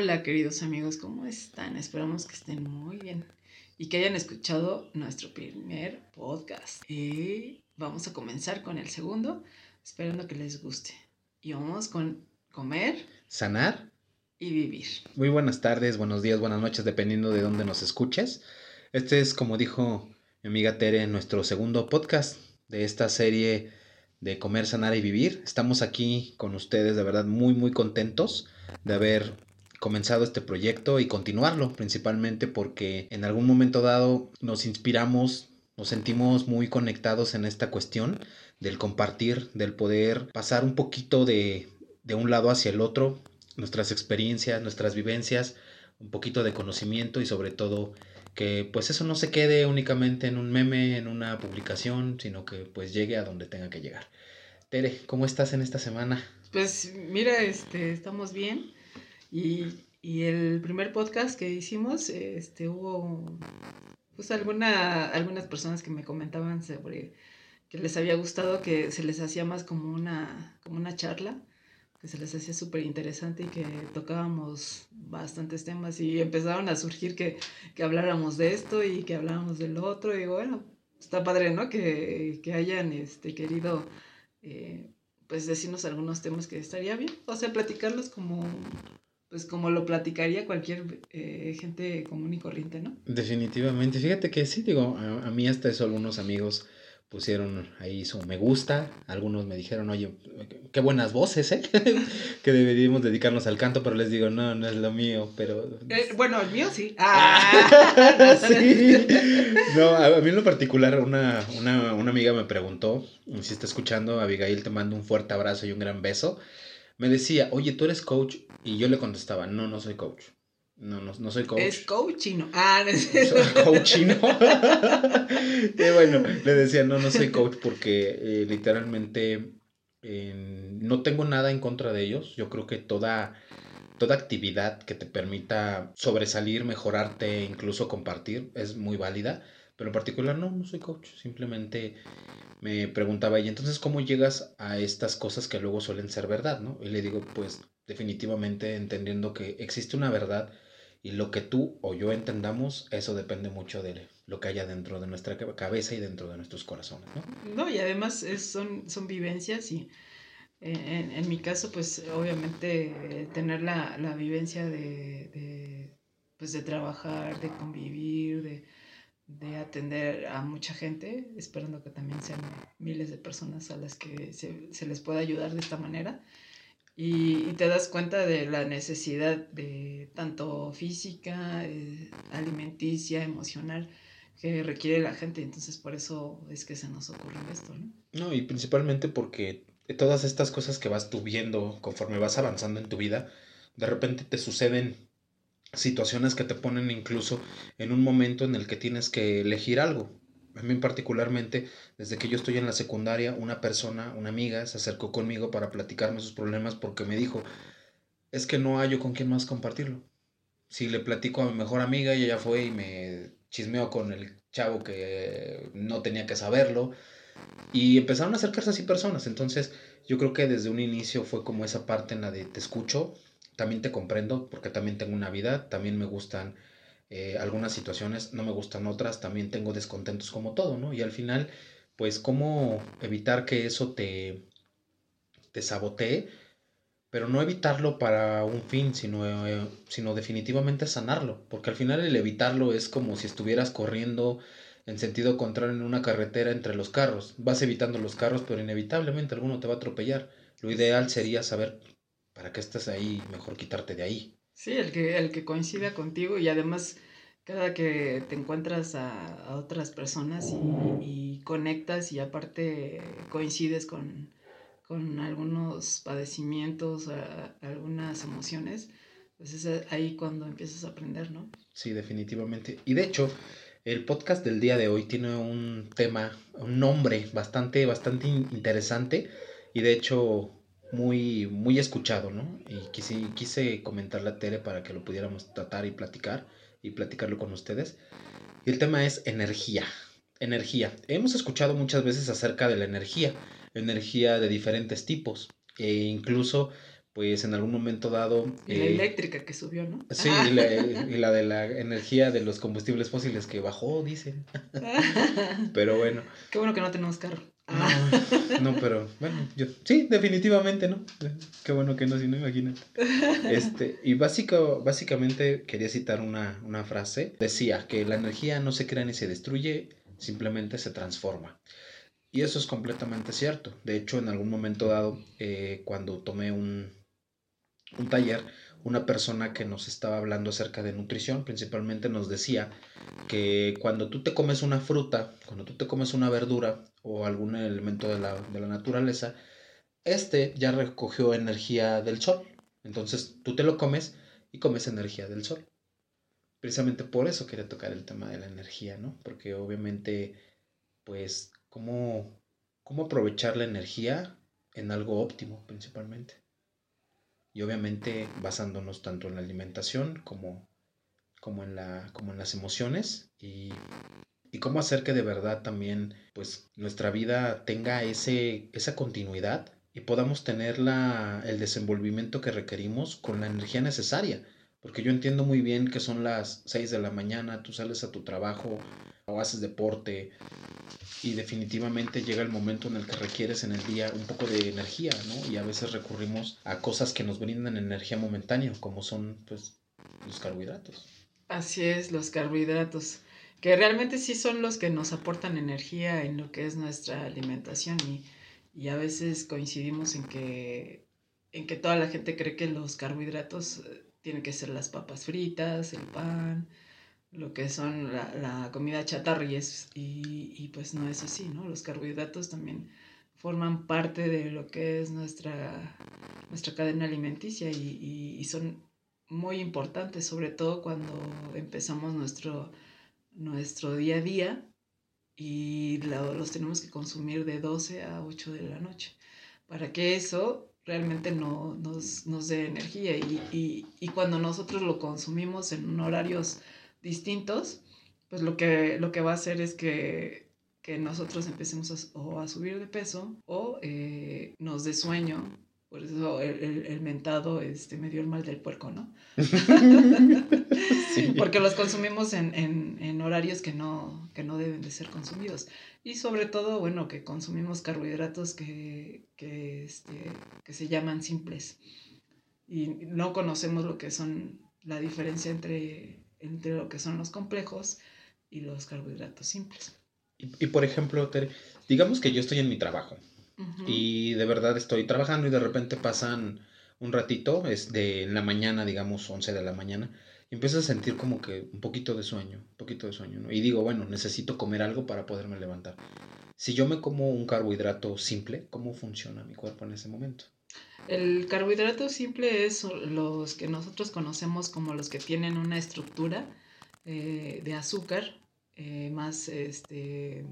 Hola queridos amigos, ¿cómo están? Esperamos que estén muy bien y que hayan escuchado nuestro primer podcast. Y vamos a comenzar con el segundo, esperando que les guste. Y vamos con comer, sanar y vivir. Muy buenas tardes, buenos días, buenas noches, dependiendo de dónde nos escuches. Este es, como dijo mi amiga Tere, nuestro segundo podcast de esta serie de comer, sanar y vivir. Estamos aquí con ustedes, de verdad, muy, muy contentos de haber comenzado este proyecto y continuarlo, principalmente porque en algún momento dado nos inspiramos, nos sentimos muy conectados en esta cuestión del compartir, del poder pasar un poquito de, de un lado hacia el otro, nuestras experiencias, nuestras vivencias, un poquito de conocimiento y sobre todo que pues eso no se quede únicamente en un meme, en una publicación, sino que pues llegue a donde tenga que llegar. Tere, ¿cómo estás en esta semana? Pues mira, este, estamos bien. Y, y el primer podcast que hicimos, este, hubo pues alguna, algunas personas que me comentaban sobre que les había gustado que se les hacía más como una, como una charla, que se les hacía súper interesante y que tocábamos bastantes temas y empezaron a surgir que, que habláramos de esto y que habláramos del otro y bueno, está padre, ¿no? Que, que hayan este, querido eh, pues decirnos algunos temas que estaría bien, o sea, platicarlos como, pues como lo platicaría cualquier eh, gente común y corriente, ¿no? Definitivamente, fíjate que sí, digo, a, a, mí hasta eso algunos amigos pusieron ahí su me gusta, algunos me dijeron, oye, qué buenas voces, ¿eh? que deberíamos dedicarnos al canto, pero les digo, no, no es lo mío, pero... Eh, bueno, el mío sí. Ah. sí. No, a, mí en lo particular, una, una, una amiga me preguntó, si está escuchando, Abigail, te mando un fuerte abrazo y un gran beso. Me decía, oye, ¿tú eres coach? Y yo le contestaba, no, no soy coach. No, no, no soy coach. Es coachino. Ah, no es coachino. y bueno, le decía, no, no soy coach porque eh, literalmente eh, no tengo nada en contra de ellos. Yo creo que toda, toda actividad que te permita sobresalir, mejorarte, incluso compartir, es muy válida. Pero en particular, no, no soy coach. Simplemente me preguntaba ella, entonces, ¿cómo llegas a estas cosas que luego suelen ser verdad, no? Y le digo, pues, definitivamente entendiendo que existe una verdad y lo que tú o yo entendamos, eso depende mucho de lo que haya dentro de nuestra cabeza y dentro de nuestros corazones, ¿no? No, y además es, son, son vivencias y en, en, mi caso, pues obviamente tener la, la vivencia de, de, pues, de trabajar, de convivir, de, de atender a mucha gente, esperando que también sean miles de personas a las que se, se les pueda ayudar de esta manera y, te das cuenta de la necesidad de tanto física, eh, alimenticia, emocional que requiere la gente. Entonces por eso es que se nos ocurre esto, ¿no? No, y principalmente porque todas estas cosas que vas tú viendo conforme vas avanzando en tu vida, de repente te suceden situaciones que te ponen incluso en un momento en el que tienes que elegir algo a mí particularmente, desde que yo estoy en la secundaria, una persona, una amiga, se acercó conmigo para platicarme sus problemas porque me dijo, es que no hallo con quién más compartirlo. Si le platico a mi mejor amiga, ella ya fue y me chismeó con el chavo que no tenía que saberlo. Y empezaron a acercarse así personas. Entonces, yo creo que desde un inicio fue como esa parte en la de te escucho, también te comprendo, porque también tengo una vida, también me gustan eh, algunas situaciones no me gustan otras, también tengo descontentos como todo, ¿no? Y al final, pues, ¿cómo evitar que eso te, te sabotee? Pero no evitarlo para un fin, sino, eh, sino definitivamente sanarlo, porque al final el evitarlo es como si estuvieras corriendo en sentido contrario en una carretera entre los carros. Vas evitando los carros, pero inevitablemente alguno te va a atropellar. Lo ideal sería saber para qué estás ahí, mejor quitarte de ahí. Sí, el que, el que coincida contigo y además cada que te encuentras a, a otras personas y, y, conectas y aparte coincides con, con algunos padecimientos, a, algunas emociones, pues es ahí cuando empiezas a aprender, ¿no? Sí, definitivamente. Y de hecho, el podcast del día de hoy tiene un tema, un nombre bastante, bastante interesante y de hecho muy, muy escuchado, ¿no? Y quise, quise comentarle a Tere para que lo pudiéramos tratar y platicar y platicarlo con ustedes. Y el tema es energía. Energía. Hemos escuchado muchas veces acerca de la energía, energía de diferentes tipos e incluso pues en algún momento dado... Y la eléctrica que subió, ¿no? Sí, y la, y la, de la energía de los combustibles fósiles que bajó, dicen. Pero bueno. Qué bueno que no tenemos carro. No, pero bueno, yo sí, definitivamente, ¿no? Qué bueno que no, si no, imagínate. Este, y básico, básicamente quería citar una, una frase. Decía que la energía no se crea ni se destruye, simplemente se transforma. Y eso es completamente cierto. De hecho, en algún momento dado, eh, cuando tomé un, un taller, una persona que nos estaba hablando acerca de nutrición, principalmente nos decía que cuando tú te comes una fruta, cuando tú te comes una verdura o algún elemento de la, de la naturaleza, este ya recogió energía del sol. Entonces tú te lo comes y comes energía del sol. Precisamente por eso quería tocar el tema de la energía, ¿no? Porque obviamente, pues, ¿cómo, cómo aprovechar la energía en algo óptimo principalmente? Y obviamente basándonos tanto en la alimentación como, como, en, la, como en las emociones y, y cómo hacer que de verdad también pues nuestra vida tenga ese, esa continuidad y podamos tener la, el desenvolvimiento que requerimos con la energía necesaria. Porque yo entiendo muy bien que son las 6 de la mañana, tú sales a tu trabajo o haces deporte y definitivamente llega el momento en el que requieres en el día un poco de energía, ¿no? Y a veces recurrimos a cosas que nos brindan energía momentánea, como son pues los carbohidratos. Así es, los carbohidratos, que realmente sí son los que nos aportan energía en lo que es nuestra alimentación y, y a veces coincidimos en que, en que toda la gente cree que los carbohidratos eh, tienen que ser las papas fritas, el pan, lo que son la, comida chatarra y, y, pues no es así, ¿no? Los carbohidratos también forman parte de lo que es nuestra, nuestra cadena alimenticia y, son muy importantes, sobre todo cuando empezamos nuestro, nuestro día a día y los tenemos que consumir de 12 a 8 de la noche, para que eso realmente no, nos, nos dé energía y, y cuando nosotros lo consumimos en horarios distintos, pues lo que, lo que va a hacer es que, que nosotros empecemos a, o a subir de peso o eh, nos dé sueño. Por eso el, el, mentado este, me dio el mal del puerco, ¿no? Porque los consumimos en, en, en, horarios que no, que no deben de ser consumidos. Y sobre todo, bueno, que consumimos carbohidratos que, que, este, que se llaman simples. Y no conocemos lo que son la diferencia entre entre lo que son los complejos y los carbohidratos simples. Y, por ejemplo, digamos que yo estoy en mi trabajo y de verdad estoy trabajando y de repente pasan un ratito, es de en la mañana, digamos 11 de la mañana, y empiezo a sentir como que un poquito de sueño, un poquito de sueño, ¿no? Y digo, bueno, necesito comer algo para poderme levantar. Si yo me como un carbohidrato simple, ¿cómo funciona mi cuerpo en ese momento? El carbohidrato simple es los que nosotros conocemos como los que tienen una estructura eh, de azúcar eh, más, este,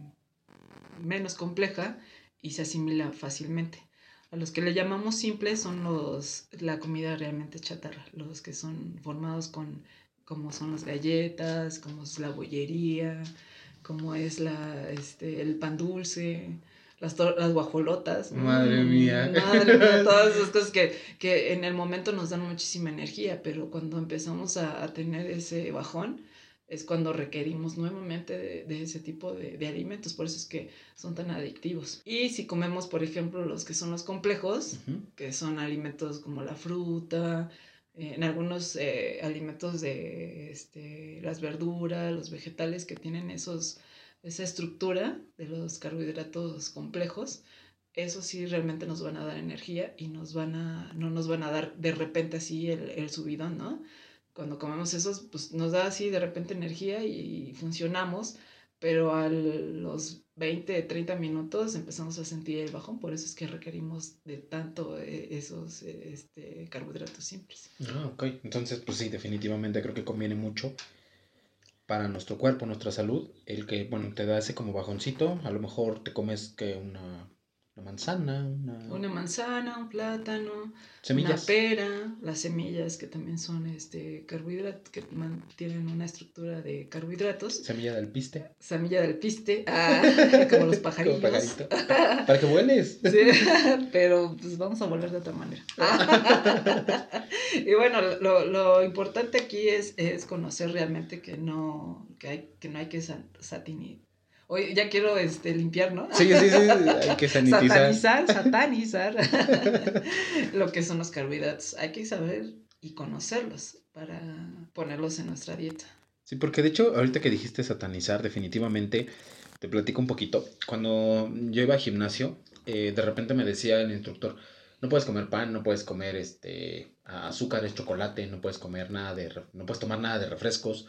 menos compleja y se asimila fácilmente. A los que le llamamos simples son los, la comida realmente chatarra, los que son formados con, como son las galletas, como es la bollería, como es la, este, el pan dulce, las, las guajolotas. Madre mm, mía. Madre mía, todas esas cosas que, que, en el momento nos dan muchísima energía, pero cuando empezamos a, a tener ese bajón, es cuando requerimos nuevamente de, de ese tipo de, de, alimentos, por eso es que son tan adictivos. Y si comemos, por ejemplo, los que son los complejos, que son alimentos como la fruta, eh, en algunos eh, alimentos de este, las verduras, los vegetales que tienen esos esa estructura de los carbohidratos complejos, eso sí realmente nos van a dar energía y nos van a, no nos van a dar de repente así el, el subidón, ¿no? Cuando comemos esos, pues nos da así de repente energía y, funcionamos, pero a los 20, 30 minutos empezamos a sentir el bajón, por eso es que requerimos de tanto eh, esos este, carbohidratos simples. Ah, ok. Entonces, pues sí, definitivamente creo que conviene mucho para nuestro cuerpo, nuestra salud, el que, bueno, te da ese como bajoncito, a lo mejor te comes que una una manzana, una... Una manzana, un plátano, Semillas. una pera, las semillas que también son este carbohidratos, que tienen una estructura de carbohidratos, Semilla del piste. semilla del piste, ah, como los pajarillos. Como pajarito. Para que vueles. Sí, pero pues vamos a volar de otra manera. y bueno, lo, lo importante aquí es, es conocer realmente que no, que hay, que no hay que san- satini- Oye, ya quiero este, limpiar, ¿no? Sí, sí, sí, hay que sanitizar. Satanizar, satanizar lo que son los carbohidratos. Hay que saber y conocerlos para ponerlos en nuestra dieta. Sí, porque de hecho, ahorita que dijiste satanizar, definitivamente, te platico un poquito. Cuando yo iba al gimnasio, eh, de repente me decía el instructor, no puedes comer pan, no puedes comer este azúcares, chocolate, no puedes comer nada de, no puedes tomar nada de refrescos,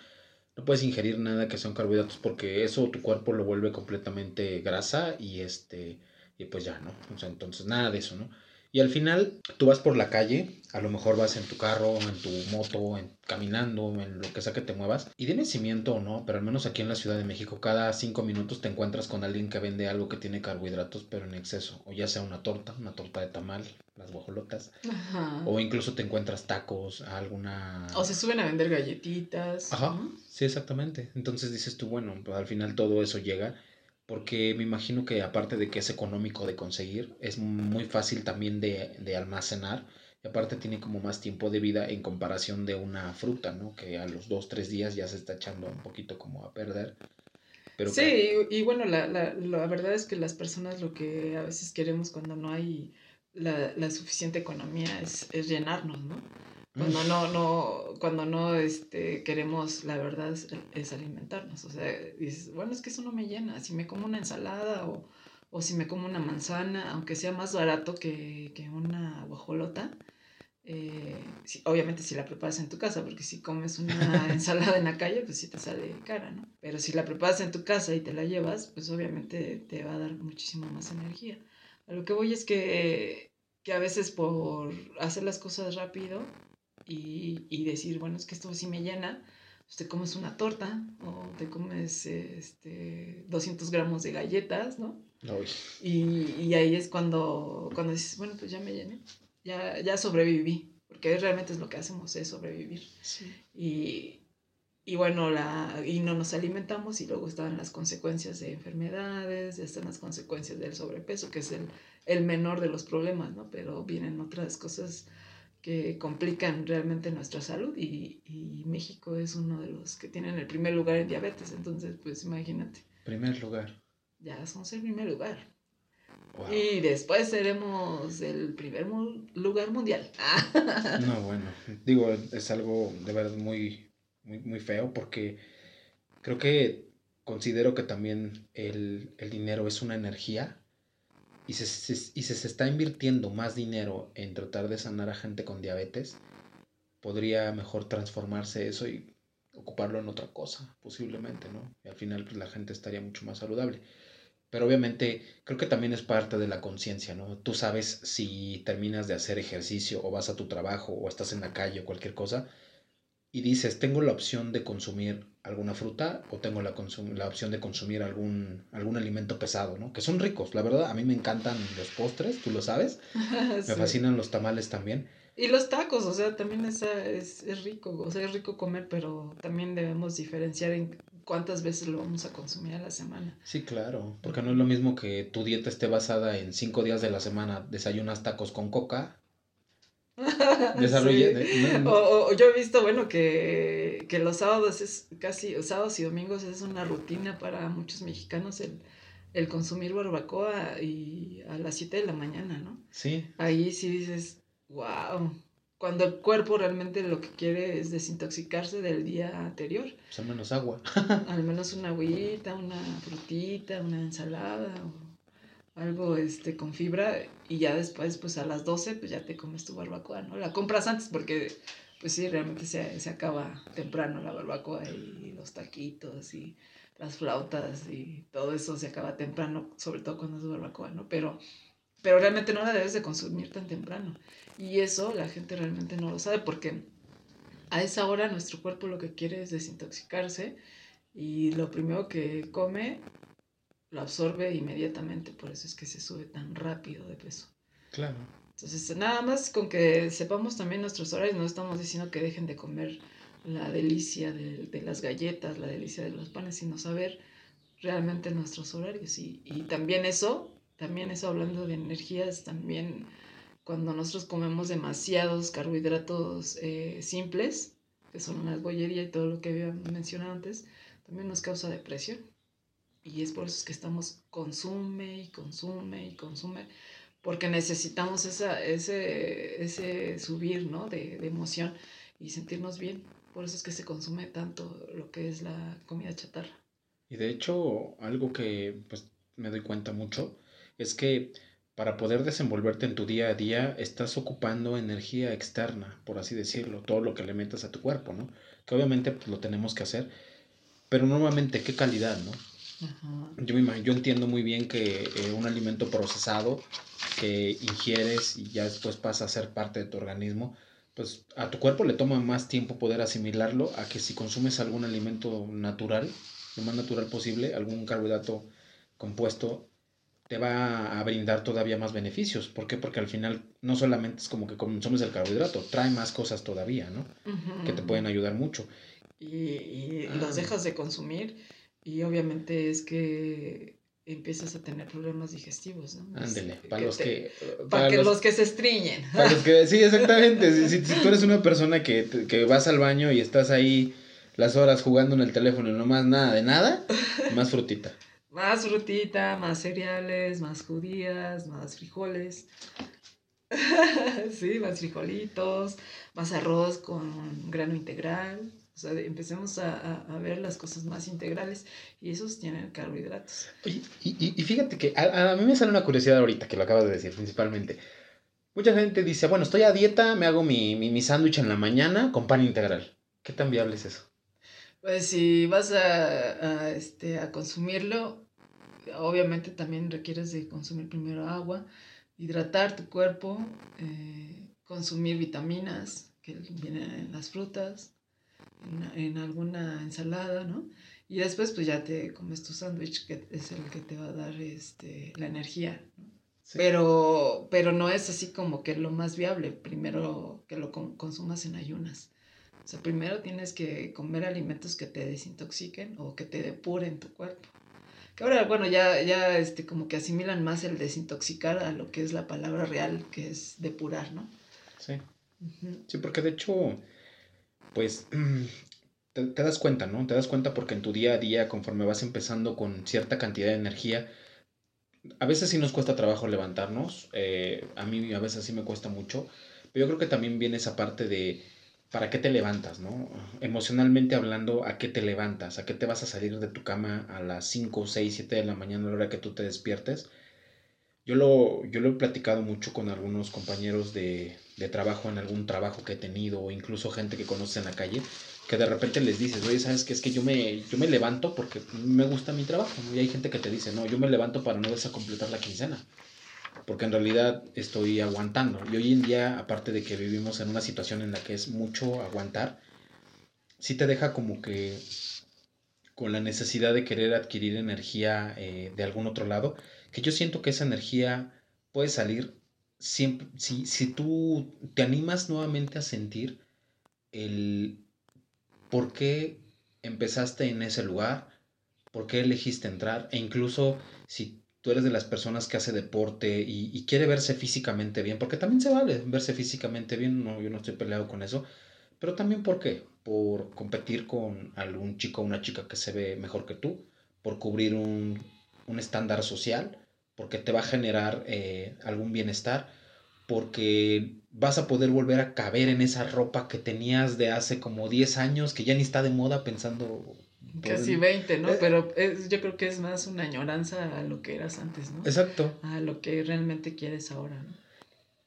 no puedes ingerir nada que son carbohidratos porque eso tu cuerpo lo vuelve completamente grasa y este, y pues ya, ¿no? O sea, entonces nada de eso, ¿no? Y al final tú vas por la calle, a lo mejor vas en tu carro, en tu moto, en, caminando, en lo que sea que te muevas. Y dime si miento o no, pero al menos aquí en la Ciudad de México, cada cinco minutos te encuentras con alguien que vende algo que tiene carbohidratos, pero en exceso. O ya sea una torta, una torta de tamal, las guajolotas. Ajá. O incluso te encuentras tacos, alguna... O se suben a vender galletitas. Ajá, ¿no? sí, exactamente. Entonces dices tú, bueno, pues al final todo eso llega, porque me imagino que aparte de que es económico de conseguir, es muy fácil también de, de almacenar, y aparte tiene como más tiempo de vida en comparación de una fruta, ¿no? Que a los dos, tres días ya se está echando un poquito como a perder. Pero sí, que- y, y bueno, la, la, la verdad es que las personas lo que a veces queremos cuando no hay la, la suficiente economía es, es llenarnos, ¿no? Cuando no, no, cuando no este, queremos, la verdad, es, es alimentarnos. O sea, dices, bueno, es que eso no me llena. Si me como una ensalada o, o si me como una manzana, aunque sea más barato que, que una guajolota, eh, sí, obviamente si la preparas en tu casa, porque si comes una ensalada en la calle, pues sí te sale cara, ¿no? Pero si la preparas en tu casa y te la llevas, pues obviamente te va a dar muchísima más energía. A lo que voy es que, que a veces por hacer las cosas rápido y, y decir, bueno, es que esto sí me llena, pues te comes una torta o te comes este, 200 gramos de galletas, ¿no? Y, y ahí es cuando, cuando dices, bueno, pues ya me llené, ya, ya sobreviví, porque realmente es lo que hacemos, es sobrevivir. sí. Y, y bueno, la, y no nos alimentamos y luego están las consecuencias de enfermedades, ya están las consecuencias del sobrepeso, que es el, el menor de los problemas, ¿no? Pero vienen otras cosas que complican realmente nuestra salud y, y México es uno de los que tienen el primer lugar en diabetes, entonces pues imagínate, Primer lugar. ya somos el primer lugar. Wow. Y después seremos el primer mu- lugar mundial. No, bueno, digo, es algo de verdad muy, muy, muy feo porque creo que considero que también el, el dinero es una energía y se, se- y si se está invirtiendo más dinero en tratar de sanar a gente con diabetes, podría mejor transformarse eso y ocuparlo en otra cosa, posiblemente, ¿no? Y al final pues, la gente estaría mucho más saludable. Pero obviamente creo que también es parte de la conciencia, ¿no? Tú sabes si terminas de hacer ejercicio o vas a tu trabajo o estás en la calle o cualquier cosa y dices, tengo la opción de consumir alguna fruta o tengo la, la opción de consumir algún, algún alimento pesado, ¿no? Que son ricos, la verdad, a mí me encantan los postres, tú lo sabes, me fascinan los tamales también. Y los tacos, o sea, también es, es, es rico, o sea, es rico comer, pero también debemos diferenciar en cuántas veces lo vamos a consumir a la semana. Sí, claro, porque no es lo mismo que tu dieta esté basada en cinco días de la semana, desayunas tacos con coca, desarrolla... Sí. de- no- O, no- o- o yo he visto, bueno, que, que los sábados es casi, sábados y domingos es una rutina para muchos mexicanos el, el consumir barbacoa y a las 7 de la mañana, ¿no? sí, Ahí sí dices, wow, cuando el cuerpo realmente lo que quiere es desintoxicarse del día anterior. pues al menos agua. Al menos una agüita, una frutita, una ensalada o algo este, con fibra y ya después pues a las 12 pues ya te comes tu barbacoa, ¿no? La compras antes porque pues sí, realmente se, se acaba temprano la barbacoa y los taquitos y las flautas y todo eso se acaba temprano, sobre todo cuando es barbacoa, ¿no? Pero, pero realmente no la debes de consumir tan temprano. Y eso la gente realmente no lo sabe porque a esa hora nuestro cuerpo lo que quiere es desintoxicarse y lo primero que come lo absorbe inmediatamente, por eso es que se sube tan rápido de peso. Claro. Entonces, nada más con que sepamos también nuestros horarios, no estamos diciendo que dejen de comer la delicia de, de las galletas, la delicia de los panes, sino saber realmente nuestros horarios. Y, y también eso, también eso hablando de energías, también cuando nosotros comemos demasiados carbohidratos eh, simples, que son una bollería y todo lo que había mencionado antes, también nos causa depresión. Y es por eso que estamos consume y consume y consume, porque necesitamos esa, ese, ese subir ¿no? de, de emoción y sentirnos bien. Por eso es que se consume tanto lo que es la comida chatarra. Y de hecho, algo que pues, me doy cuenta mucho es que para poder desenvolverte en tu día a día, estás ocupando energía externa, por así decirlo, todo lo que le metas a tu cuerpo, ¿no? Que obviamente pues, lo tenemos que hacer, pero normalmente, ¿qué calidad, no? Yo, me, yo entiendo muy bien que eh, un alimento procesado que ingieres y ya después pasa a ser parte de tu organismo, pues a tu cuerpo le toma más tiempo poder asimilarlo a que si consumes algún alimento natural, lo más natural posible, algún carbohidrato compuesto, te va a brindar todavía más beneficios. ¿Por qué? Porque al final no solamente es como que consumes el carbohidrato, trae más cosas todavía, ¿no? Que te pueden ayudar mucho. Y, los ah. dejas de consumir y obviamente es que empiezas a tener problemas digestivos, ¿no? Ándele, para los que... Para, que los, que se estriñen. Para los que, sí, exactamente. si, si, tú eres una persona que, que vas al baño y estás ahí las horas jugando en el teléfono y no más nada de nada, más frutita. Más frutita, más cereales, más judías, más frijoles. sí, más frijolitos, más arroz con grano integral. O sea, empecemos a, a, ver las cosas más integrales y esos tienen carbohidratos. Y, y, y fíjate que a, a, mí me sale una curiosidad ahorita que lo acabas de decir principalmente. Mucha gente dice, bueno, estoy a dieta, me hago mi, mi, mi sándwich en la mañana con pan integral. ¿Qué tan viable es eso? Pues si vas a, a, este, a consumirlo, obviamente también requieres de consumir primero agua, hidratar tu cuerpo, eh, consumir vitaminas que vienen en las frutas, en, en, alguna ensalada, ¿no? Y después pues ya te comes tu sándwich, que es el que te va a dar este, la energía, ¿no? Sí. Pero, pero no es así como que lo más viable, primero que lo consumas en ayunas. O sea, primero tienes que comer alimentos que te desintoxiquen o que te depuren tu cuerpo. Que ahora, bueno, ya, ya este, como que asimilan más el desintoxicar a lo que es la palabra real, que es depurar, ¿no? Sí. Uh -huh. Sí, porque de hecho, pues, te, das cuenta, ¿no? Te das cuenta porque en tu día a día, conforme vas empezando con cierta cantidad de energía, a veces sí nos cuesta trabajo levantarnos, eh, a mí a veces sí me cuesta mucho, pero yo creo que también viene esa parte de ¿para qué te levantas, no? Emocionalmente hablando, ¿a qué te levantas? ¿A qué te vas a salir de tu cama a las 5, 6, 7 de la mañana a la hora que tú te despiertes? Yo lo, yo lo he platicado mucho con algunos compañeros de, de trabajo en algún trabajo que he tenido o incluso gente que conoce en la calle, que de repente les dices, oye, ¿sabes qué? Es que yo me, yo me levanto porque me gusta mi trabajo. Y hay gente que te dice, no, yo me levanto para no desacompletar la quincena porque en realidad estoy aguantando. Y hoy en día, aparte de que vivimos en una situación en la que es mucho aguantar, sí te deja como que con la necesidad de querer adquirir energía eh, de algún otro lado, que yo siento que esa energía puede salir si, si tú te animas nuevamente a sentir el por qué empezaste en ese lugar, por qué elegiste entrar, e incluso si tú eres de las personas que hace deporte y, y, quiere verse físicamente bien, porque también se vale verse físicamente bien, no, yo no estoy peleado con eso, pero también por qué, por competir con algún chico o una chica que se ve mejor que tú, por cubrir un, un estándar social, porque te va a generar eh, algún bienestar, porque vas a poder volver a caber en esa ropa que tenías de hace como 10 años, que ya ni está de moda pensando Casi 20, ¿no? Eh, Pero es, yo creo que es más una añoranza a lo que eras antes, ¿no? Exacto. A lo que realmente quieres ahora, ¿no?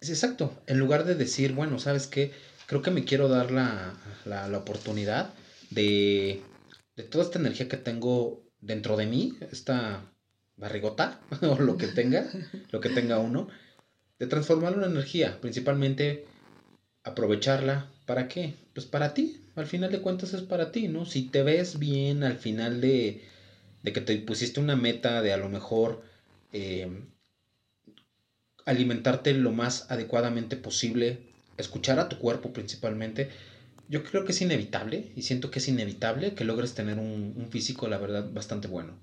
Exacto. En lugar de decir, bueno, ¿sabes qué? Creo que me quiero dar la, la, oportunidad de, de toda esta energía que tengo dentro de mí, esta barrigota, o lo que tenga, lo que tenga uno, de transformarlo en energía, principalmente aprovecharla, ¿para qué? Pues para ti, al final de cuentas es para ti, ¿no? Si te ves bien al final de, de que te pusiste una meta de a lo mejor eh, alimentarte lo más adecuadamente posible, escuchar a tu cuerpo principalmente, yo creo que es inevitable y siento que es inevitable que logres tener un, físico, la verdad, bastante bueno.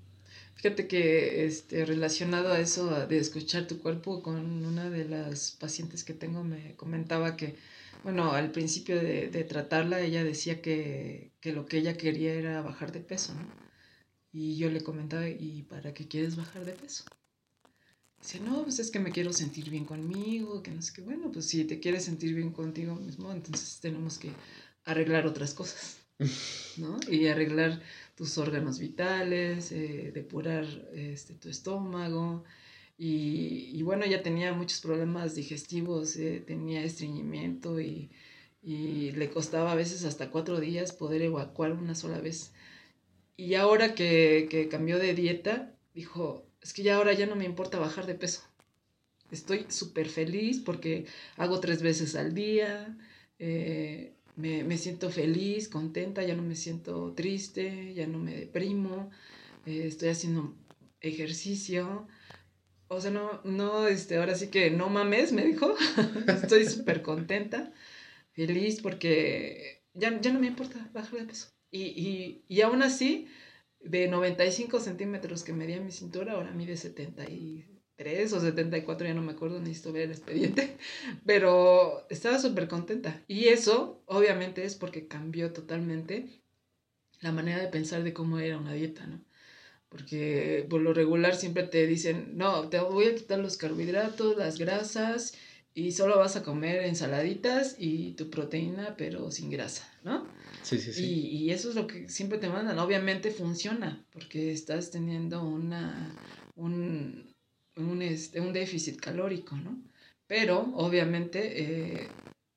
Fíjate que este, relacionado a eso de escuchar tu cuerpo, con una de las pacientes que tengo me comentaba que, bueno, al principio de, de tratarla, ella decía que, que, lo que ella quería era bajar de peso, ¿no? Y yo le comentaba, ¿y para qué quieres bajar de peso? Dice, no, pues es que me quiero sentir bien conmigo, que no sé qué. Bueno, pues si te quieres sentir bien contigo mismo, entonces tenemos que arreglar otras cosas, ¿no? Y arreglar tus órganos vitales, eh, depurar este, tu estómago. Y, y, bueno, ella tenía muchos problemas digestivos, eh, tenía estreñimiento y, y, le costaba a veces hasta cuatro días poder evacuar una sola vez. Y ahora que, que cambió de dieta, dijo, es que ya ahora ya no me importa bajar de peso. Estoy súper feliz porque hago tres veces al día, eh, me, me, siento feliz, contenta, ya no me siento triste, ya no me deprimo, eh, estoy haciendo ejercicio. O sea, no, no, este, ahora sí que no mames, me dijo. estoy súper contenta, feliz porque ya, ya no me importa bajar de peso. Y, y, y aún así, de 95 centímetros que medía mi cintura, ahora mide 73 o 74, ya no me acuerdo, necesito ver el expediente, pero estaba súper contenta. Y eso, obviamente, es porque cambió totalmente la manera de pensar de cómo era una dieta, ¿no? Porque por lo regular siempre te dicen, no, te voy a quitar los carbohidratos, las grasas, y solo vas a comer ensaladitas y tu proteína, pero sin grasa, ¿no? Sí, sí, sí. Y, y, eso es lo que siempre te mandan. Obviamente funciona, porque estás teniendo una, un, un, este, un déficit calórico, ¿no? Pero, obviamente, eh,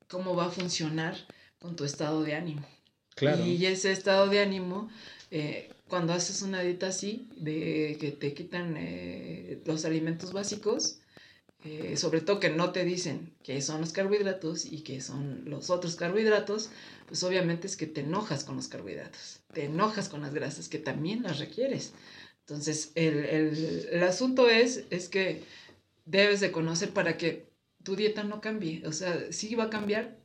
¿cómo va a funcionar con tu estado de ánimo? Claro. Y ese estado de ánimo, eh, cuando haces una dieta así, de que te quitan eh, los alimentos básicos, eh, sobre todo que no te dicen qué son los carbohidratos y qué son los otros carbohidratos, pues obviamente es que te enojas con los carbohidratos, te enojas con las grasas que también las requieres. Entonces, el, el, el asunto es, es que debes de conocer para que tu dieta no cambie. O sea, sí va a cambiar,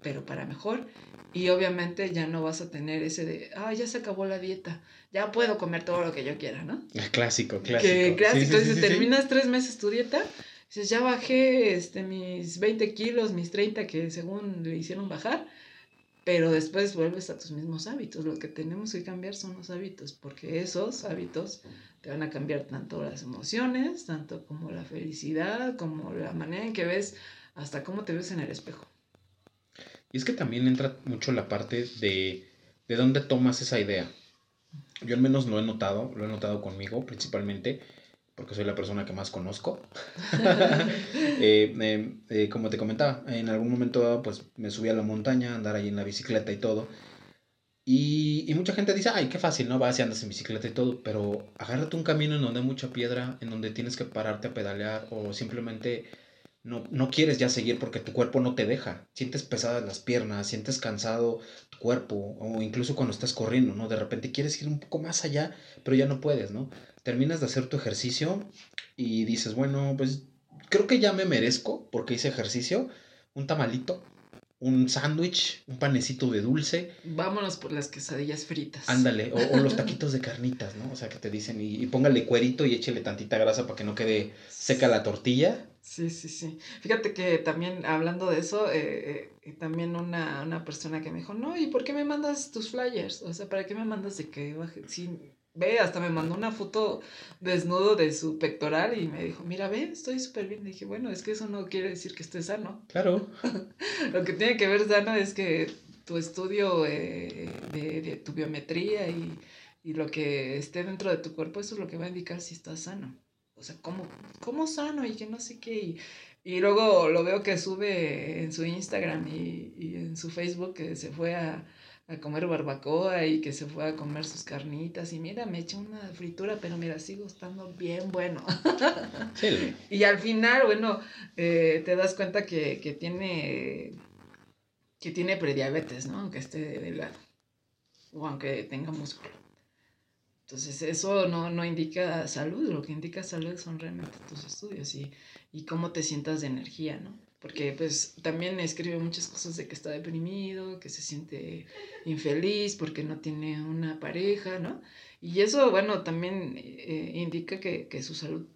pero para mejor. Y obviamente ya no vas a tener ese de, ah, ya se acabó la dieta, ya puedo comer todo lo que yo quiera, ¿no? El clásico, clásico. Que clásico, sí, sí, sí, terminas tres meses tu dieta Dices, ya bajé este, mis 20 kilos, mis 30 que según le hicieron bajar, pero después vuelves a tus mismos hábitos. Lo que tenemos que cambiar son los hábitos, porque esos hábitos te van a cambiar tanto las emociones, tanto como la felicidad, como la manera en que ves, hasta cómo te ves en el espejo. Y es que también entra mucho la parte de, de dónde tomas esa idea. Yo al menos lo he notado, lo he notado conmigo principalmente porque soy la persona que más conozco. eh, eh, eh, como te comentaba, en algún momento pues me subí a la montaña, andar ahí en la bicicleta y todo. Y, y, mucha gente dice, ay, qué fácil, ¿no? Vas y andas en bicicleta y todo, pero agárrate un camino en donde hay mucha piedra, en donde tienes que pararte a pedalear o simplemente no, no quieres ya seguir porque tu cuerpo no te deja. Sientes pesadas las piernas, sientes cansado tu cuerpo o incluso cuando estás corriendo, ¿no? De repente quieres ir un poco más allá, pero ya no puedes, ¿no? Terminas de hacer tu ejercicio y dices, bueno, pues creo que ya me merezco, porque hice ejercicio, un tamalito, un sándwich, un panecito de dulce. Vámonos por las quesadillas fritas. Ándale, o, o, los taquitos de carnitas, ¿no? O sea, que te dicen, y, y, póngale cuerito y échele tantita grasa para que no quede seca la tortilla. Sí, sí, sí. Fíjate que también hablando de eso, eh, eh, también una, una persona que me dijo, no, ¿y por qué me mandas tus flyers? O sea, ¿para qué me mandas de que baje? Sí, ve, hasta me mandó una foto desnudo de su pectoral y me dijo, mira, ve, estoy súper bien. Le dije, bueno, es que eso no quiere decir que estés sano. Claro. Lo que tiene que ver sano es que tu estudio eh, de, de, tu biometría y, y, lo que esté dentro de tu cuerpo, eso es lo que va a indicar si estás sano. O sea, ¿cómo, cómo sano? Y que no sé qué. Y, y luego lo veo que sube en su Instagram y, y en su Facebook que se fue a a comer barbacoa y que se fue a comer sus carnitas y mira, me eché una fritura, pero mira, sigo estando bien bueno. Sí. y al final, bueno, eh, te das cuenta que, que, tiene que tiene prediabetes, ¿no? Aunque esté delgado o aunque tenga músculo. Entonces, eso no, no indica salud, lo que indica salud son realmente tus estudios y, y cómo te sientas de energía, ¿no? Porque pues también escribe muchas cosas de que está deprimido, que se siente infeliz porque no tiene una pareja, ¿no? Y eso, bueno, también eh, indica que, que, su salud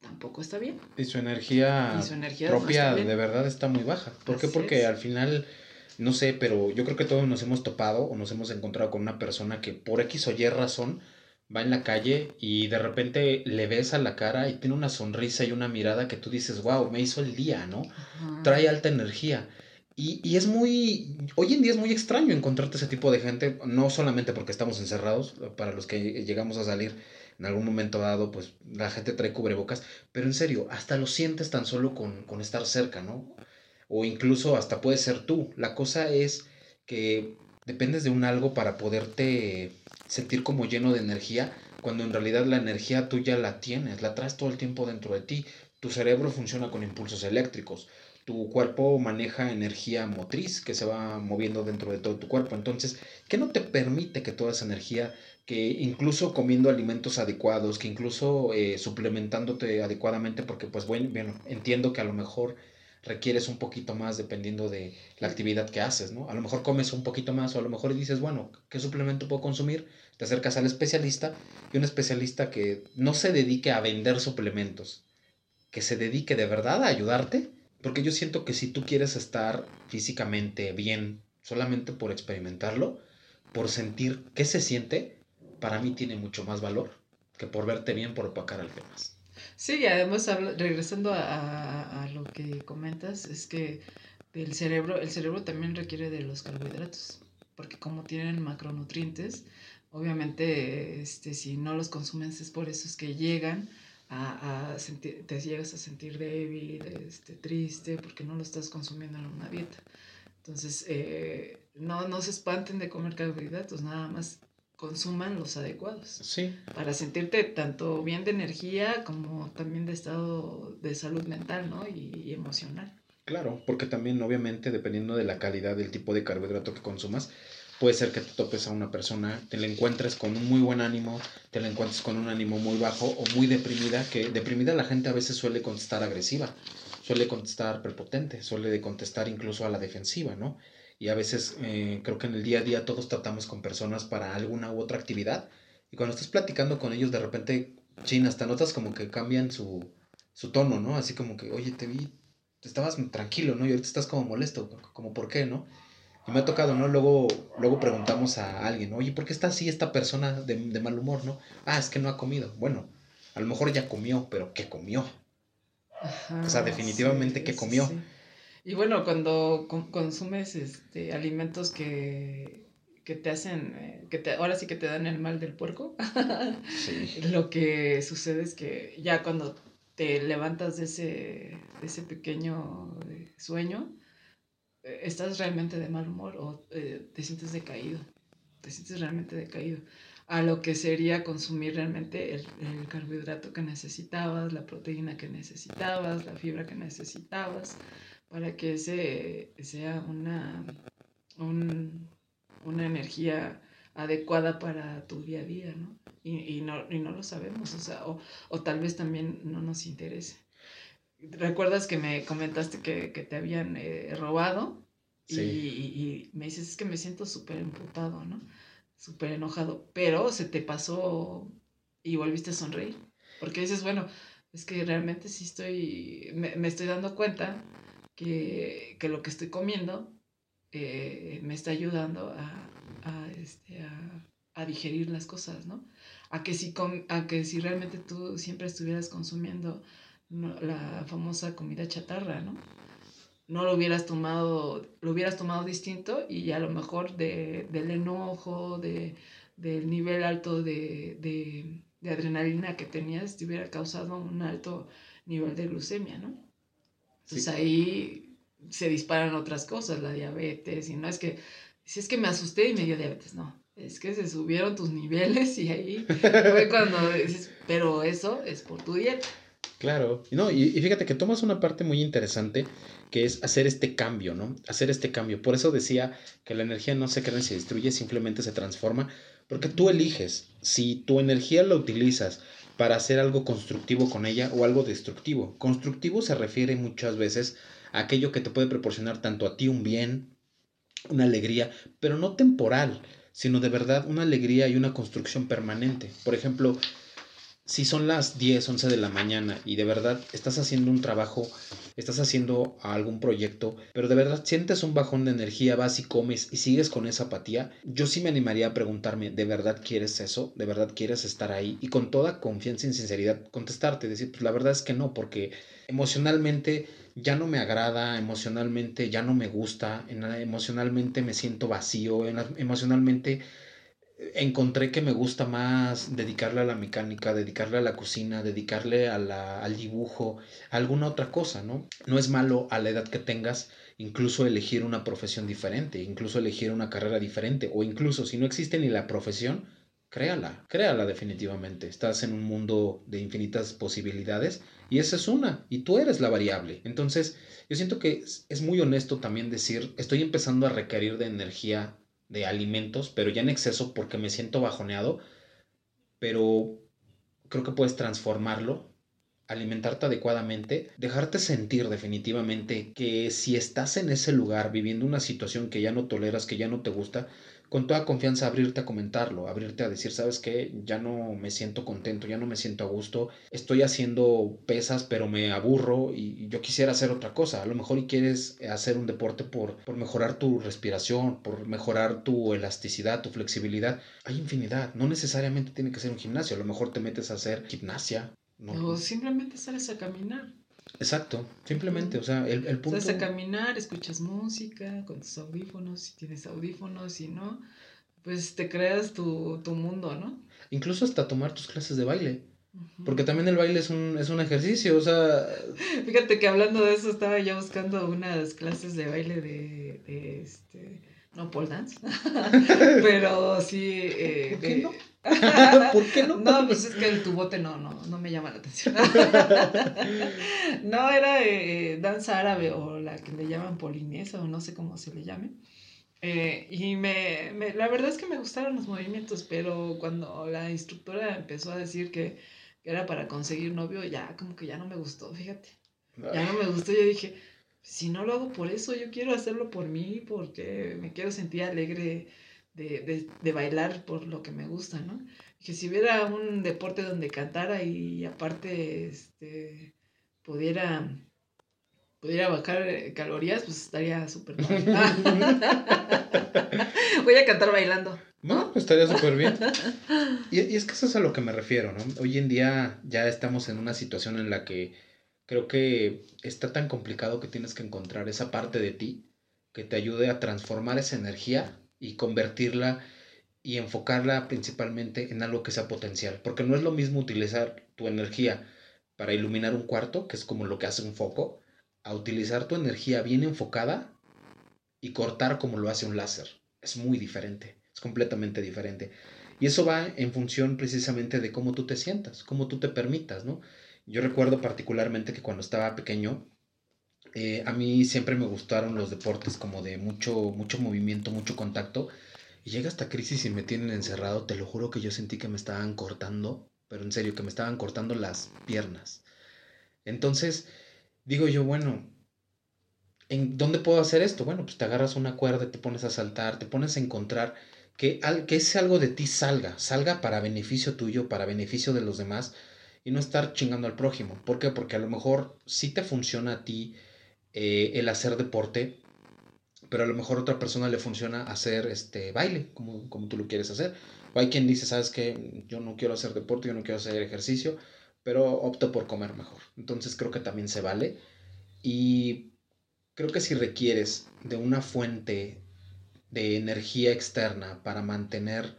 tampoco está bien. Y su energía, y su energía propia de verdad está muy baja. ¿Por qué? Porque al final no sé, pero yo creo que todos nos hemos topado o nos hemos encontrado con una persona que por X o Y razón va en la calle y de repente le ves a la cara y tiene una sonrisa y una mirada que tú dices, wow, me hizo el día, ¿no? Trae alta energía. Y, y, es muy, hoy en día es muy extraño encontrarte ese tipo de gente, no solamente porque estamos encerrados, para los que llegamos a salir en algún momento dado, pues la gente trae cubrebocas, pero en serio, hasta lo sientes tan solo con, con estar cerca, ¿no? O incluso hasta puede ser tú. La cosa es que dependes de un algo para poderte sentir como lleno de energía, cuando en realidad la energía tú ya la tienes, la traes todo el tiempo dentro de ti. Tu cerebro funciona con impulsos eléctricos, tu cuerpo maneja energía motriz que se va moviendo dentro de todo tu cuerpo. Entonces, ¿qué no te permite que toda esa energía, que incluso comiendo alimentos adecuados, que incluso eh, suplementándote adecuadamente, porque pues bueno, bueno, entiendo que a lo mejor requieres un poquito más dependiendo de la actividad que haces, ¿no? A lo mejor comes un poquito más o a lo mejor dices, bueno, ¿qué suplemento puedo consumir? Te acercas al especialista y un especialista que no se dedique a vender suplementos, que se dedique de verdad a ayudarte, porque yo siento que si tú quieres estar físicamente bien solamente por experimentarlo, por sentir qué se siente, para mí tiene mucho más valor que por verte bien por opacar al demás. Sí, además regresando a, a, lo que comentas, es que el cerebro, el cerebro también requiere de los carbohidratos, porque como tienen macronutrientes, obviamente este, si no los consumes es por eso es que llegan a, sentir, te llegas a sentir débil, este, triste, porque no lo estás consumiendo en una dieta. Entonces, eh, no, no se espanten de comer carbohidratos, nada más consuman los adecuados. Sí. Para sentirte tanto bien de energía como también de estado de salud mental, ¿no? Y, emocional. Claro, porque también obviamente dependiendo de la calidad del tipo de carbohidrato que consumas, puede ser que te topes a una persona, te la encuentres con un muy buen ánimo, te la encuentres con un ánimo muy bajo o muy deprimida, que deprimida la gente a veces suele contestar agresiva, suele contestar prepotente, suele contestar incluso a la defensiva, ¿no? Y a veces eh, creo que en el día a día todos tratamos con personas para alguna u otra actividad y cuando estás platicando con ellos de repente, chin, hasta notas como que cambian su, su tono, ¿no? Así como que, oye, te vi, estabas tranquilo, ¿no? Y ahorita estás como molesto, como por qué, ¿no? Y me ha tocado, ¿no? Luego, luego preguntamos a alguien, oye, ¿por qué está así esta persona de, de mal humor, ¿no? Ah, es que no ha comido. Bueno, a lo mejor ya comió, pero ¿qué comió? o sea, definitivamente ¿qué comió. Y bueno, cuando consumes este, alimentos que, que te hacen, eh, que te, ahora sí que te dan el mal del puerco, lo que sucede es que ya cuando te levantas de ese, ese pequeño eh, sueño, eh, estás realmente de mal humor o te sientes decaído, te sientes realmente decaído a lo que sería consumir realmente el, el, carbohidrato que necesitabas, la proteína que necesitabas, la fibra que necesitabas para que ese sea una, una energía adecuada para tu día a día, ¿no? Y, no, lo sabemos, o sea, o, tal vez también no nos interese. ¿Recuerdas que me comentaste que, te habían eh, robado? Sí. Y, me dices, es que me siento súper emputado, ¿no? Súper enojado, pero se te pasó y volviste a sonreír. Porque dices, bueno, es que realmente sí estoy, me, me estoy dando cuenta que, lo que estoy comiendo eh, me está ayudando este, a, digerir las cosas, ¿no? A que, si a que si realmente tú siempre estuvieras consumiendo la famosa comida chatarra, ¿no? No lo hubieras tomado, lo hubieras tomado distinto y a lo mejor del enojo, de, del nivel alto de, de adrenalina que tenías, te hubiera causado un alto nivel de glucemia, ¿no? Entonces ahí se disparan otras cosas, la diabetes, y no es que, si es que me asusté y me dio diabetes, no, es que se subieron tus niveles y ahí fue cuando dices, pero eso es por tu dieta. Claro, no, y, y, fíjate que tomas una parte muy interesante que es hacer este cambio, ¿no? Hacer este cambio. Por eso decía que la energía no se crea ni se destruye, simplemente se transforma, porque tú eliges si tu energía la utilizas para hacer algo constructivo con ella o algo destructivo. Constructivo se refiere muchas veces a aquello que te puede proporcionar tanto a ti un bien, una alegría, pero no temporal, sino de verdad una alegría y una construcción permanente. Por ejemplo, si son las 10, 11 de la mañana y de verdad estás haciendo un trabajo, estás haciendo algún proyecto, pero de verdad sientes un bajón de energía, vas y comes y sigues con esa apatía, yo sí me animaría a preguntarme, ¿de verdad quieres eso? ¿De verdad quieres estar ahí? Y con toda confianza y sinceridad contestarte, decir, pues la verdad es que no, porque emocionalmente ya no me agrada, emocionalmente ya no me gusta, emocionalmente me siento vacío, emocionalmente encontré que me gusta más dedicarle a la mecánica, dedicarle a la cocina, dedicarle a al dibujo, alguna otra cosa, ¿no? No es malo a la edad que tengas incluso elegir una profesión diferente, incluso elegir una carrera diferente, o incluso si no existe ni la profesión, créala, créala definitivamente. Estás en un mundo de infinitas posibilidades y esa es una, y tú eres la variable. Entonces, yo siento que es muy honesto también decir, estoy empezando a requerir de energía de alimentos, pero ya en exceso porque me siento bajoneado, pero creo que puedes transformarlo, alimentarte adecuadamente, dejarte sentir definitivamente que si estás en ese lugar viviendo una situación que ya no toleras, que ya no te gusta, con toda confianza abrirte a comentarlo, abrirte a decir, sabes qué, ya no me siento contento, ya no me siento a gusto, estoy haciendo pesas pero me aburro y yo quisiera hacer otra cosa. A lo mejor y quieres hacer un deporte por, por mejorar tu respiración, por mejorar tu elasticidad, tu flexibilidad. Hay infinidad, no necesariamente tiene que ser un gimnasio, a lo mejor te metes a hacer gimnasia. No, o simplemente sales a caminar. Exacto, simplemente, o sea, el, el punto... Sales a caminar, escuchas música con tus audífonos, si tienes audífonos, si no, pues te creas tu, tu mundo, ¿no? Incluso hasta tomar tus clases de baile. Porque también el baile es un, es un ejercicio, o sea... Fíjate que hablando de eso, estaba ya buscando unas clases de baile de, de este... No pole dance, pero sí... Eh, ¿Por qué no? ¿Por qué no? No, pues es que el tubote no, no, no me llama la atención. no, era eh, danza árabe o la que le llaman polinesa o no sé cómo se le llame. Eh, y me, me, la verdad es que me gustaron los movimientos, pero cuando la instructora empezó a decir que, que era para conseguir novio, ya como que ya no me gustó, fíjate. Ya no me gustó, yo dije, si no lo hago por eso, yo quiero hacerlo por mí, porque me quiero sentir alegre de, de, bailar por lo que me gusta, ¿no? Que si hubiera un deporte donde cantara y aparte este, pudiera, pudiera bajar eh, calorías, pues estaría súper bien. Voy a cantar bailando. No, estaría súper bien. Y, y, es que eso es a lo que me refiero, ¿no? Hoy en día ya estamos en una situación en la que creo que está tan complicado que tienes que encontrar esa parte de ti que te ayude a transformar esa energía y convertirla y enfocarla principalmente en algo que sea potencial. Porque no es lo mismo utilizar tu energía para iluminar un cuarto, que es como lo que hace un foco, a utilizar tu energía bien enfocada y cortar como lo hace un láser. Es muy diferente, es completamente diferente. Y eso va en función precisamente de cómo tú te sientas, cómo tú te permitas, ¿no? Yo recuerdo particularmente que cuando estaba pequeño, eh, a mí siempre me gustaron los deportes como de mucho, mucho movimiento, mucho contacto. Y llega esta crisis y me tienen encerrado. Te lo juro que yo sentí que me estaban cortando, pero en serio, que me estaban cortando las piernas. Entonces, digo yo, bueno, ¿en dónde puedo hacer esto? Bueno, pues te agarras una cuerda, te pones a saltar, te pones a encontrar que, que ese algo de ti salga, salga para beneficio tuyo, para beneficio de los demás y no estar chingando al prójimo. ¿Por qué? Porque a lo mejor sí te funciona a ti eh, el hacer deporte, pero a lo mejor a otra persona le funciona hacer este baile, como, como tú lo quieres hacer. O hay quien dice, sabes que yo no quiero hacer deporte, yo no quiero hacer ejercicio, pero opto por comer mejor. Entonces creo que también se vale. Y creo que si requieres de una fuente de energía externa para mantener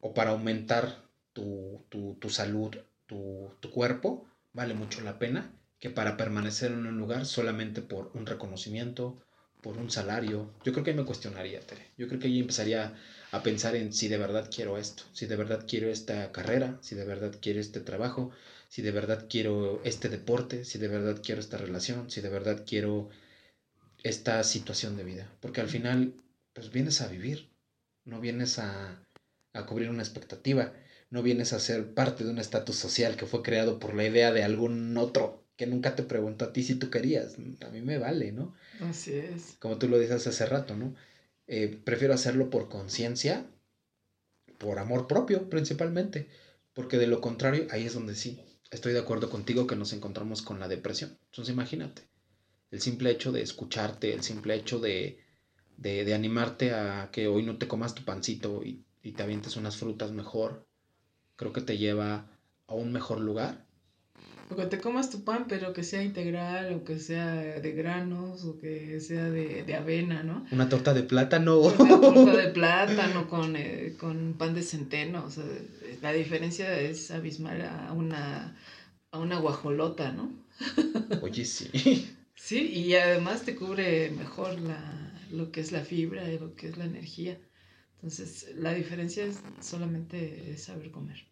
o para aumentar tu, tu, tu salud, tu, tu cuerpo, vale mucho la pena que para permanecer en un lugar solamente por un reconocimiento, por un salario. Yo creo que ahí me cuestionaría, Tere. Yo creo que ahí empezaría a pensar en si de verdad quiero esto, si de verdad quiero esta carrera, si de verdad quiero este trabajo, si de verdad quiero este deporte, si de verdad quiero esta relación, si de verdad quiero esta situación de vida. Porque al final, pues vienes a vivir, no vienes a, a cubrir una expectativa, no vienes a ser parte de un estatus social que fue creado por la idea de algún otro que nunca te preguntó a ti si tú querías. A mí me vale, ¿no? Así es. Como tú lo dices hace rato, ¿no? Eh, prefiero hacerlo por conciencia, por amor propio principalmente, porque de lo contrario, ahí es donde sí, estoy de acuerdo contigo que nos encontramos con la depresión. Entonces imagínate, el simple hecho de escucharte, el simple hecho de, de, de animarte a que hoy no te comas tu pancito y, y te avientes unas frutas mejor, creo que te lleva a un mejor lugar que te comas tu pan, pero que sea integral, o que sea de granos, o que sea de, de avena, ¿no? Una torta de plátano. Una torta de plátano con, eh, con pan de centeno. O sea, la diferencia es abismal a una, a una guajolota, ¿no? Oye, sí. Sí, y además te cubre mejor la, lo que es la fibra y lo que es la energía. Entonces, la diferencia es solamente saber comer.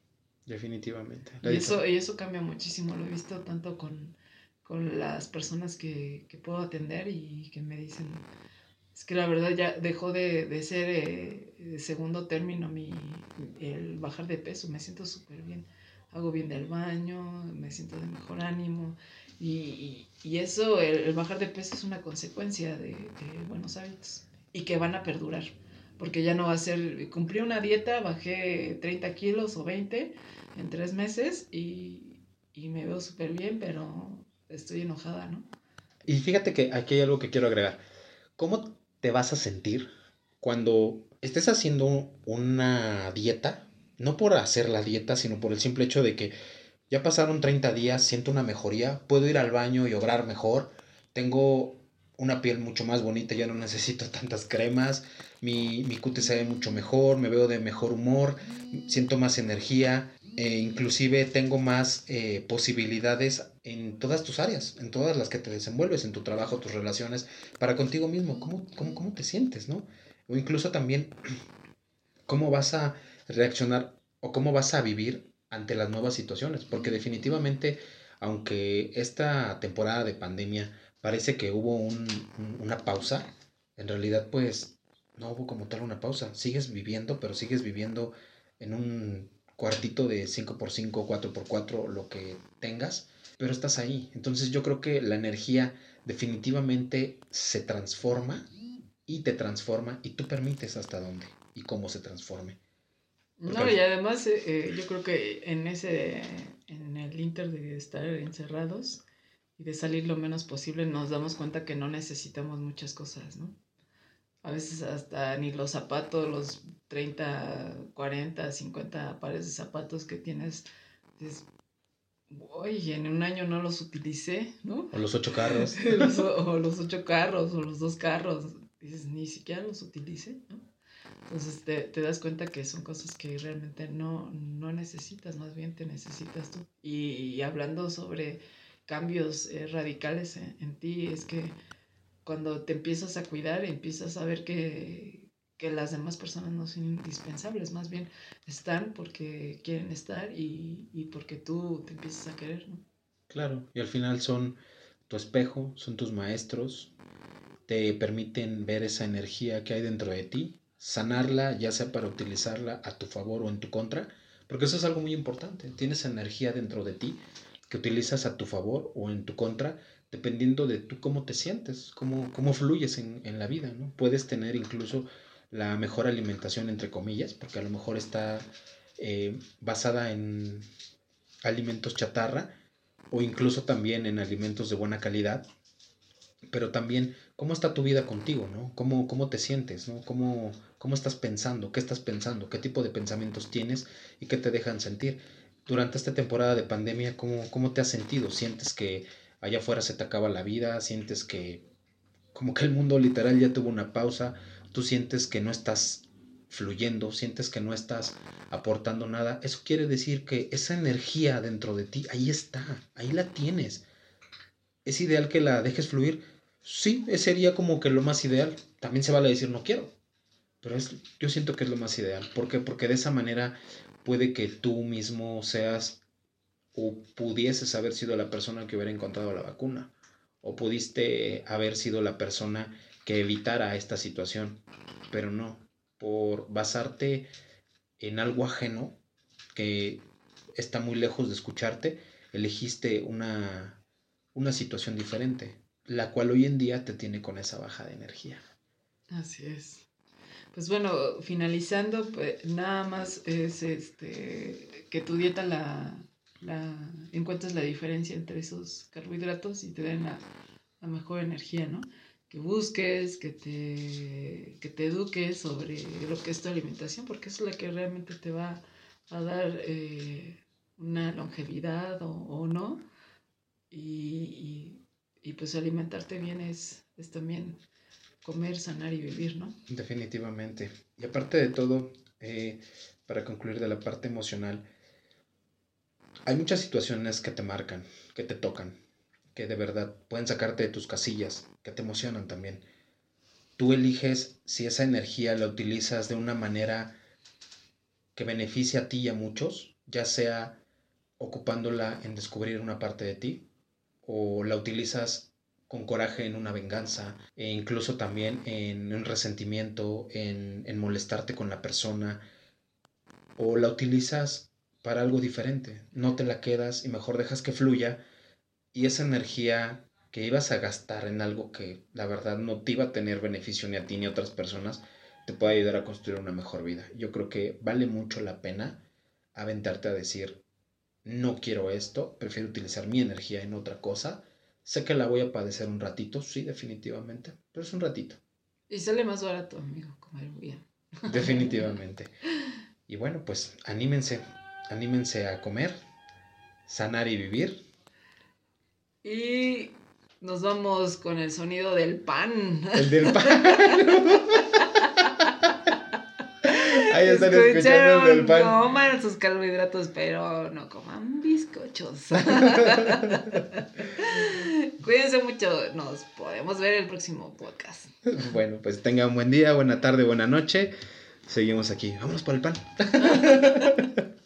Definitivamente. Y eso, y eso cambia muchísimo, lo he visto tanto con, con las personas que, que, puedo atender y que me dicen, es que la verdad ya dejó de, de ser eh, segundo término mi, el bajar de peso, me siento súper bien, hago bien del baño, me siento de mejor ánimo y, y, eso, el, el, bajar de peso es una consecuencia de, de buenos hábitos y que van a perdurar porque ya no va a ser, cumplí una dieta, bajé 30 kilos o 20 en tres meses y, y me veo súper bien, pero estoy enojada, ¿no? Y fíjate que aquí hay algo que quiero agregar. ¿Cómo te vas a sentir cuando estés haciendo una dieta? No por hacer la dieta, sino por el simple hecho de que ya pasaron 30 días, siento una mejoría, puedo ir al baño y obrar mejor, tengo una piel mucho más bonita, ya no necesito tantas cremas, mi, mi cutis se ve mucho mejor, me veo de mejor humor, siento más energía, e inclusive tengo más eh, posibilidades en todas tus áreas, en todas las que te desenvuelves, en tu trabajo, tus relaciones, para contigo mismo, cómo, cómo, cómo te sientes, ¿no? O incluso también cómo vas a reaccionar o cómo vas a vivir ante las nuevas situaciones, porque definitivamente, aunque esta temporada de pandemia parece que hubo un, una pausa. En realidad, pues, no hubo como tal una pausa. Sigues viviendo, pero sigues viviendo en un cuartito de 5x5, 4x4, lo que tengas, pero estás ahí. Entonces yo creo que la energía definitivamente se transforma y te transforma y tú permites hasta dónde y cómo se transforme. Porque no, y además eh, eh, yo creo que en ese, en el inter de estar encerrados, y de salir lo menos posible, nos damos cuenta que no necesitamos muchas cosas, ¿no? A veces hasta ni los zapatos, los 30, 40, 50 pares de zapatos que tienes, dices, oye, en un año no los utilicé, ¿no? O los ocho carros. o los ocho carros, o los dos carros, dices, ni siquiera los utilicé, ¿no? Entonces te, te, das cuenta que son cosas que realmente no, no necesitas, más bien te necesitas tú. Y, y hablando sobre cambios eh, radicales en, en, ti es que cuando te empiezas a cuidar, empiezas a ver que, que, las demás personas no son indispensables, más bien están porque quieren estar y, y porque tú te empiezas a querer, ¿no? Claro, y al final son tu espejo, son tus maestros, te permiten ver esa energía que hay dentro de ti, sanarla, ya sea para utilizarla a tu favor o en tu contra, porque eso es algo muy importante. Tienes energía dentro de ti que utilizas a tu favor o en tu contra, dependiendo de tú cómo te sientes, cómo, cómo fluyes en, en la vida, ¿no? Puedes tener incluso la mejor alimentación, entre comillas, porque a lo mejor está eh, basada en alimentos chatarra o incluso también en alimentos de buena calidad, pero también cómo está tu vida contigo, ¿no? ¿Cómo, cómo te sientes, ¿no? ¿Cómo, ¿Cómo estás pensando? ¿Qué estás pensando? ¿Qué tipo de pensamientos tienes y qué te dejan sentir? Durante esta temporada de pandemia, ¿cómo, ¿cómo te has sentido? ¿Sientes que allá afuera se te acaba la vida? ¿Sientes que como que el mundo literal ya tuvo una pausa? ¿Tú sientes que no estás fluyendo? ¿Sientes que no estás aportando nada? Eso quiere decir que esa energía dentro de ti, ahí está, ahí la tienes. ¿Es ideal que la dejes fluir? Sí, sería como que lo más ideal. También se vale decir no quiero. Pero es, yo siento que es lo más ideal. ¿Por qué? Porque de esa manera puede que tú mismo seas o pudieses haber sido la persona que hubiera encontrado la vacuna, o pudiste haber sido la persona que evitara esta situación, pero no, por basarte en algo ajeno que está muy lejos de escucharte, elegiste una, una situación diferente, la cual hoy en día te tiene con esa baja de energía. Así es. Pues bueno, finalizando, pues, nada más es este que tu dieta la, la encuentres la diferencia entre esos carbohidratos y te den la, mejor energía, ¿no? Que busques, que te, que te eduques sobre lo que es tu alimentación, porque es la que realmente te va a dar eh, una longevidad o, no. Y, pues alimentarte bien es, es también comer, sanar y vivir, ¿no? Definitivamente. Y aparte de todo, eh, para concluir de la parte emocional, hay muchas situaciones que te marcan, que te tocan, que de verdad pueden sacarte de tus casillas, que te emocionan también. Tú eliges si esa energía la utilizas de una manera que beneficie a ti y a muchos, ya sea ocupándola en descubrir una parte de ti, o la utilizas con coraje en una venganza, e incluso también en un resentimiento, en, en molestarte con la persona, o la utilizas para algo diferente. No te la quedas y mejor dejas que fluya y esa energía que ibas a gastar en algo que la verdad no te iba a tener beneficio ni a ti ni a otras personas, te puede ayudar a construir una mejor vida. Yo creo que vale mucho la pena aventarte a decir, no quiero esto, prefiero utilizar mi energía en otra cosa. Sé que la voy a padecer un ratito, sí, definitivamente, pero es un ratito. Y sale más barato, amigo, comer bien. Definitivamente. Y bueno, pues anímense, anímense a comer, sanar y vivir. Y nos vamos con el sonido del pan. El del pan. Ahí están escuchando el del pan. Coman sus carbohidratos, pero no coman bizcochos. Cuídense mucho. Nos podemos ver el próximo podcast. Bueno, pues tengan buen día, buena tarde, buena noche. Seguimos aquí. Vámonos por el pan.